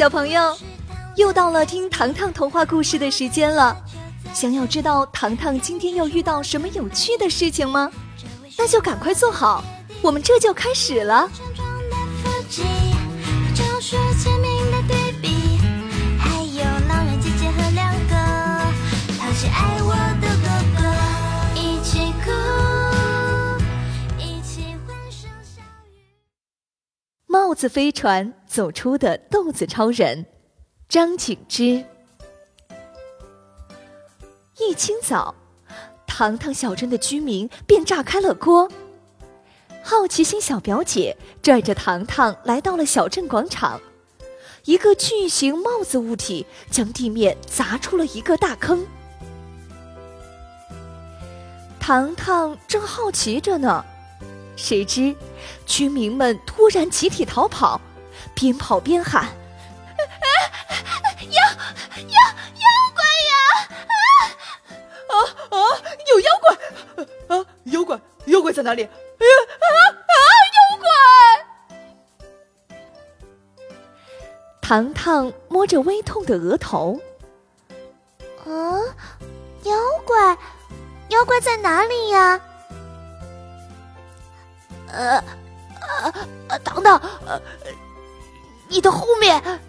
小朋友，又到了听糖糖童话故事的时间了。想要知道糖糖今天又遇到什么有趣的事情吗？那就赶快坐好，我们这就开始了。帽子飞船走出的豆子超人，张景之。一清早，糖糖小镇的居民便炸开了锅。好奇心小表姐拽着糖糖来到了小镇广场，一个巨型帽子物体将地面砸出了一个大坑。糖糖正好奇着呢。谁知，居民们突然集体逃跑，边跑边喊：“妖妖妖怪呀！啊啊！有妖怪！啊，妖怪！妖怪在哪里？哎呀啊啊！妖怪！”糖糖摸着微痛的额头：“啊，妖怪！妖怪在哪里呀？”呃，呃，呃，等等，呃，你的后面。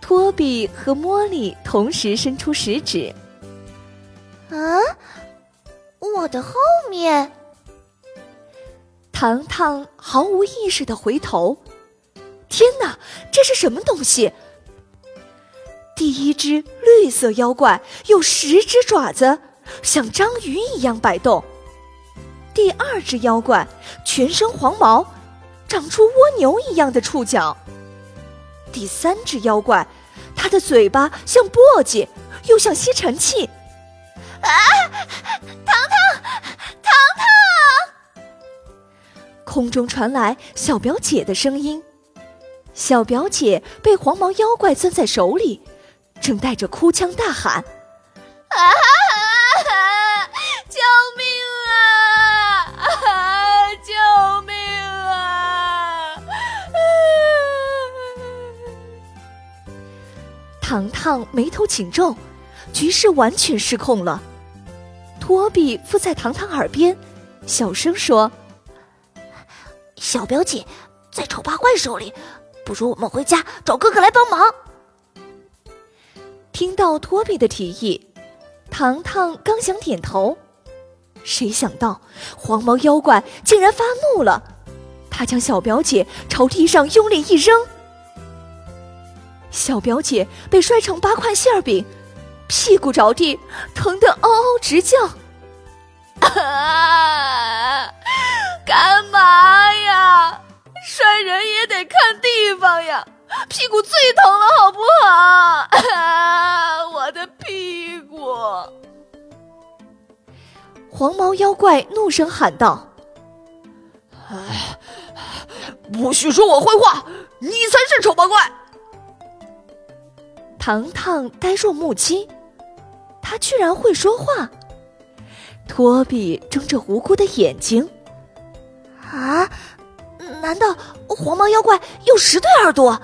托比和茉莉同时伸出食指。啊，我的后面。糖糖毫无意识的回头，天哪，这是什么东西？第一只绿色妖怪有十只爪子，像章鱼一样摆动。第二只妖怪全身黄毛，长出蜗牛一样的触角。第三只妖怪，它的嘴巴像簸箕，又像吸尘器。啊！糖糖，糖糖！空中传来小表姐的声音。小表姐被黄毛妖怪攥在手里，正带着哭腔大喊：“啊！糖糖眉头紧皱，局势完全失控了。托比附在糖糖耳边，小声说：“小表姐在丑八怪手里，不如我们回家找哥哥来帮忙。”听到托比的提议，糖糖刚想点头，谁想到黄毛妖怪竟然发怒了，他将小表姐朝地上用力一扔。小表姐被摔成八块馅饼，屁股着地，疼得嗷嗷直叫。啊！干嘛呀？摔人也得看地方呀！屁股最疼了，好不好？啊！我的屁股！黄毛妖怪怒声喊道：“哎，不许说我坏话！你才是丑八怪！”糖糖呆若木鸡，他居然会说话。托比睁着无辜的眼睛，啊？难道黄毛妖怪有十对耳朵？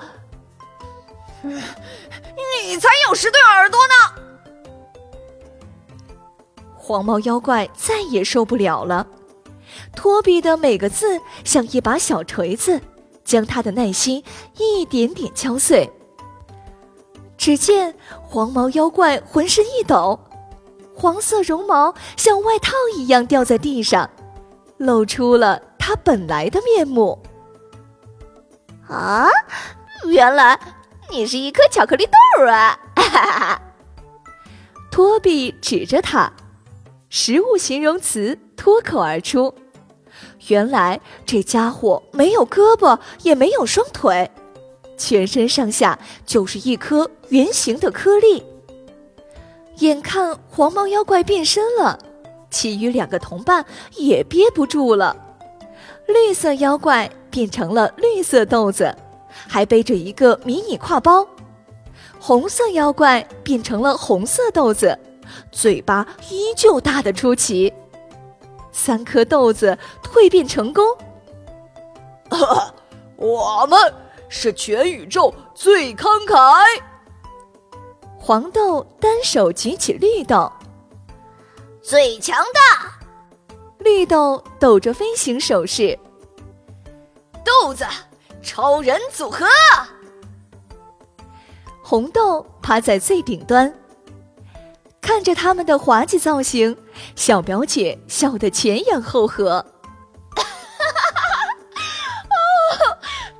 你才有十对耳朵呢！黄毛妖怪再也受不了了，托比的每个字像一把小锤子，将他的耐心一点点敲碎。只见黄毛妖怪浑身一抖，黄色绒毛像外套一样掉在地上，露出了他本来的面目。啊，原来你是一颗巧克力豆啊！哈哈！托比指着它，食物形容词脱口而出。原来这家伙没有胳膊，也没有双腿。全身上下就是一颗圆形的颗粒。眼看黄毛妖怪变身了，其余两个同伴也憋不住了。绿色妖怪变成了绿色豆子，还背着一个迷你挎包；红色妖怪变成了红色豆子，嘴巴依旧大得出奇。三颗豆子蜕变成功，我们。是全宇宙最慷慨。黄豆单手举起绿豆，最强大。绿豆抖着飞行手势，豆子，超人组合。红豆趴在最顶端，看着他们的滑稽造型，小表姐笑得前仰后合。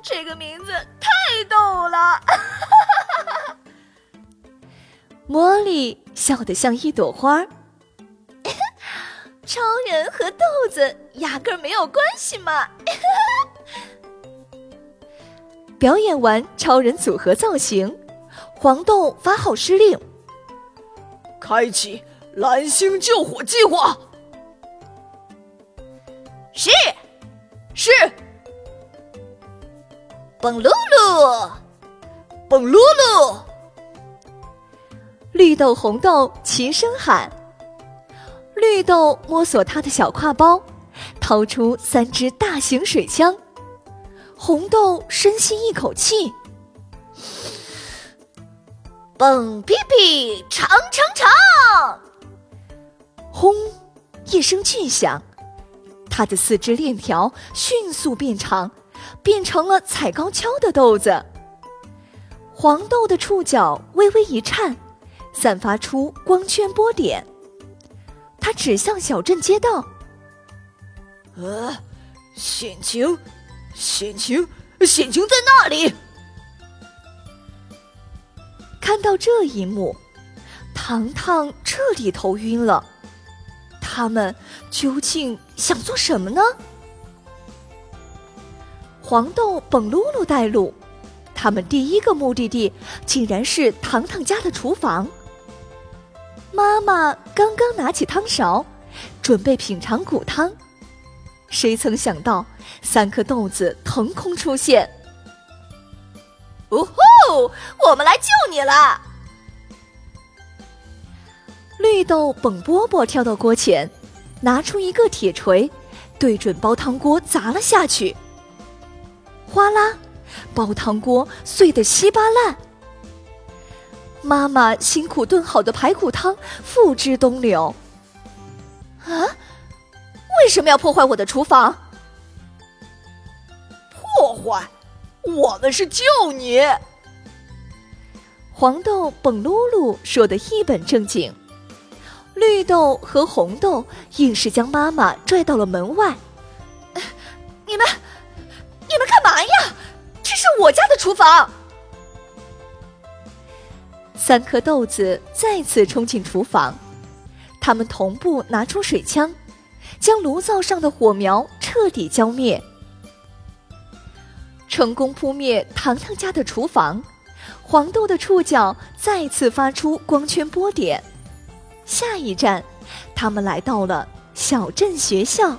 这个名字太逗了！茉莉笑得像一朵花。超人和豆子压根儿没有关系嘛！表演完超人组合造型，黄豆发号施令：开启蓝星救火计划。是，是。蹦噜噜，蹦噜噜。绿豆、红豆齐声喊。绿豆摸索他的小挎包，掏出三支大型水枪。红豆深吸一口气，蹦哔哔，长长长！轰！一声巨响，他的四肢链条迅速变长，变成了踩高跷的豆子。黄豆的触角微微一颤，散发出光圈波点。他指向小镇街道。呃，险情，险情，险情在那里！看到这一幕，糖糖彻底头晕了。他们究竟想做什么呢？黄豆、蹦噜噜带路，他们第一个目的地竟然是糖糖家的厨房。妈妈刚刚拿起汤勺，准备品尝骨汤，谁曾想到三颗豆子腾空出现。呜呼！我们来救你了！绿豆蹦波波跳到锅前，拿出一个铁锤，对准煲汤锅砸了下去。哗啦，煲汤锅碎得稀巴烂。妈妈辛苦炖好的排骨汤付之东流。啊，为什么要破坏我的厨房？破坏？我们是救你。黄豆蹦噜噜说的一本正经，绿豆和红豆硬是将妈妈拽到了门外。我家的厨房。三颗豆子再次冲进厨房，他们同步拿出水枪，将炉灶上的火苗彻底浇灭，成功扑灭糖糖家的厨房。黄豆的触角再次发出光圈波点。下一站，他们来到了小镇学校。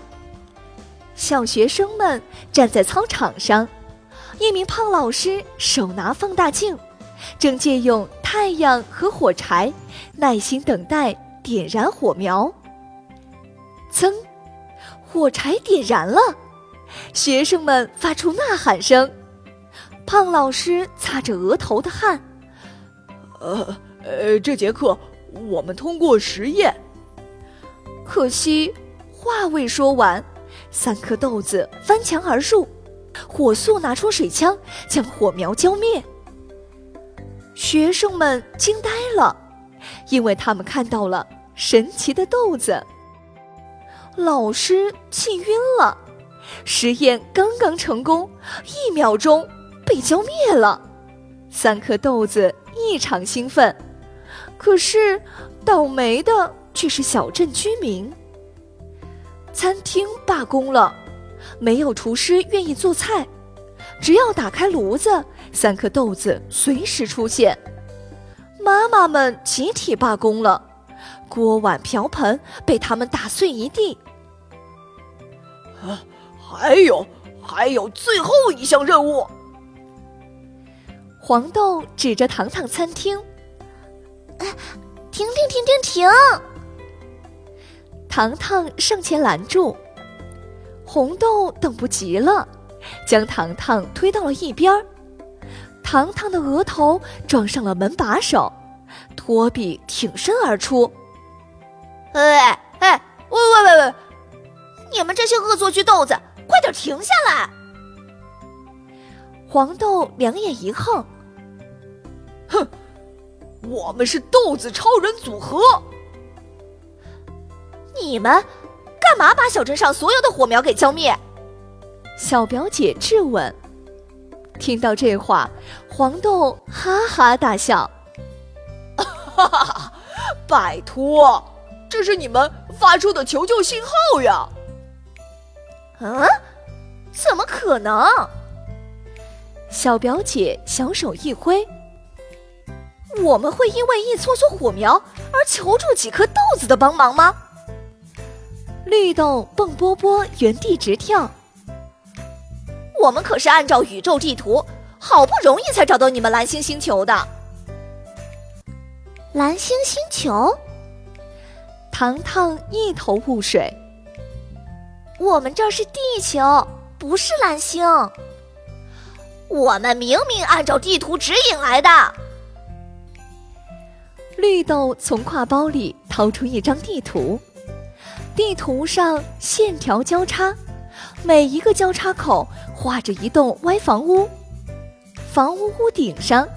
小学生们站在操场上，一名胖老师手拿放大镜。正借用太阳和火柴，耐心等待点燃火苗。噌，火柴点燃了，学生们发出呐喊声。胖老师擦着额头的汗，呃呃，这节课我们通过实验。可惜话未说完，三颗豆子翻墙而入，火速拿出水枪将火苗浇灭。学生们惊呆了，因为他们看到了神奇的豆子。老师气晕了，实验刚刚成功，一秒钟被浇灭了。三颗豆子异常兴奋，可是倒霉的却是小镇居民。餐厅罢工了，没有厨师愿意做菜。只要打开炉子，三颗豆子随时出现。妈妈们集体罢工了，锅碗瓢盆被他们打碎一地。啊，还有，还有最后一项任务。黄豆指着糖糖餐厅：“停停停停停！”糖糖上前拦住，红豆等不及了。将糖糖推到了一边儿，糖糖的额头撞上了门把手，托比挺身而出。哎哎，喂喂喂喂！你们这些恶作剧豆子，快点停下来！黄豆两眼一横，哼，我们是豆子超人组合。你们干嘛把小镇上所有的火苗给浇灭？小表姐质问。听到这话，黄豆哈哈大笑：“哈哈哈！拜托，这是你们发出的求救信号呀！”嗯？怎么可能？小表姐小手一挥：“我们会因为一撮撮火苗而求助几颗豆子的帮忙吗？”绿豆蹦波波原地直跳。我们可是按照宇宙地图，好不容易才找到你们蓝星星球的。蓝星星球，糖糖一头雾水。我们这是地球，不是蓝星。我们明明按照地图指引来的。绿豆从挎包里掏出一张地图，地图上线条交叉。每一个交叉口画着一栋歪房屋，房屋屋顶上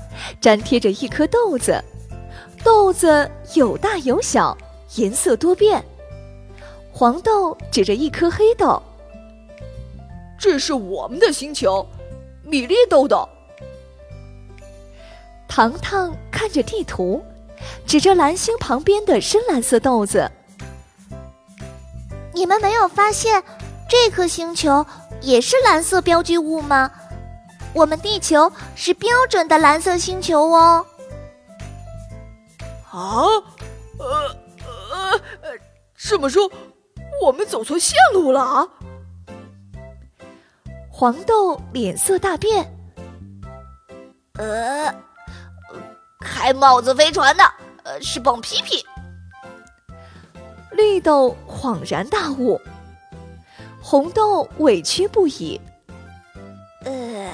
粘贴着一颗豆子，豆子有大有小，颜色多变。黄豆指着一颗黑豆：“这是我们的星球，米粒豆豆。”糖糖看着地图，指着蓝星旁边的深蓝色豆子：“你们没有发现？”这颗星球也是蓝色标记物吗？我们地球是标准的蓝色星球哦。啊，呃呃呃，这么说，我们走错线路了啊？黄豆脸色大变。呃，开帽子飞船的，呃，是蹦皮皮。绿豆恍然大悟。红豆委屈不已。呃，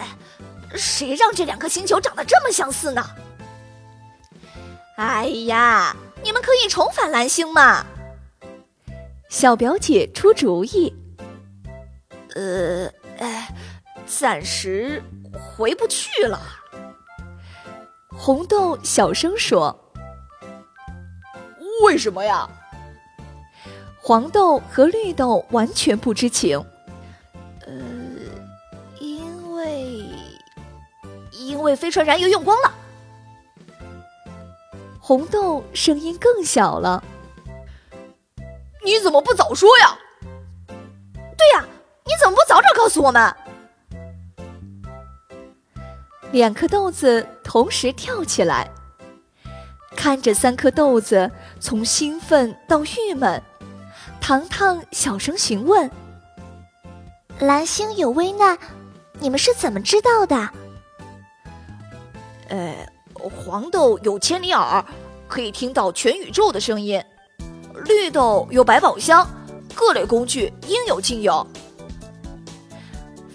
谁让这两颗星球长得这么相似呢？哎呀，你们可以重返蓝星嘛！小表姐出主意。呃，哎，暂时回不去了。红豆小声说：“为什么呀？”黄豆和绿豆完全不知情。呃，因为因为飞船燃油用光了。红豆声音更小了。你怎么不早说呀？对呀，你怎么不早点告诉我们？两颗豆子同时跳起来，看着三颗豆子从兴奋到郁闷。糖糖小声询问：“蓝星有危难，你们是怎么知道的？”“呃，黄豆有千里耳，可以听到全宇宙的声音；绿豆有百宝箱，各类工具应有尽有。”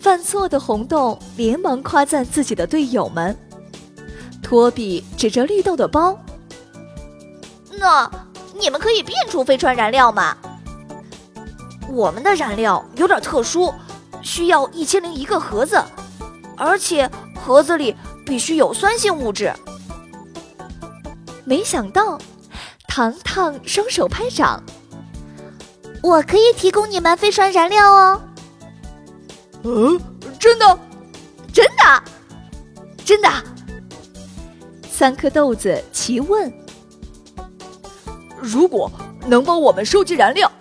犯错的红豆连忙夸赞自己的队友们。托比指着绿豆的包：“那你们可以变出飞船燃料吗？”我们的燃料有点特殊，需要一千零一个盒子，而且盒子里必须有酸性物质。没想到，糖糖双手拍掌，我可以提供你们飞船燃料哦。嗯，真的，真的，真的。三颗豆子齐问：“如果能帮我们收集燃料？”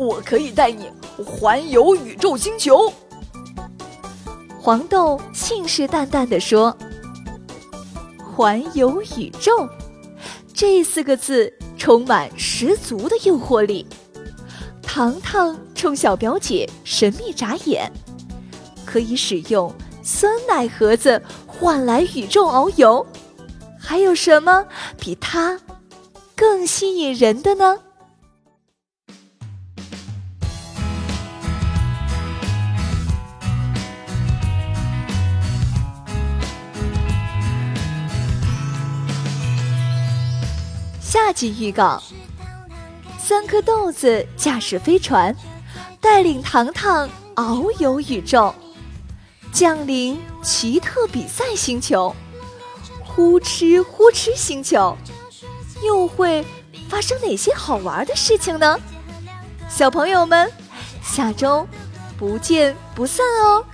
我可以带你环游宇宙星球。黄豆信誓旦旦地说：“环游宇宙，这四个字充满十足的诱惑力。”糖糖冲小表姐神秘眨眼，可以使用酸奶盒子换来宇宙遨游，还有什么比它更吸引人的呢？下集预告：三颗豆子驾驶飞船，带领糖糖遨游宇宙，降临奇特比赛星球——呼哧呼哧星球，又会发生哪些好玩的事情呢？小朋友们，下周不见不散哦！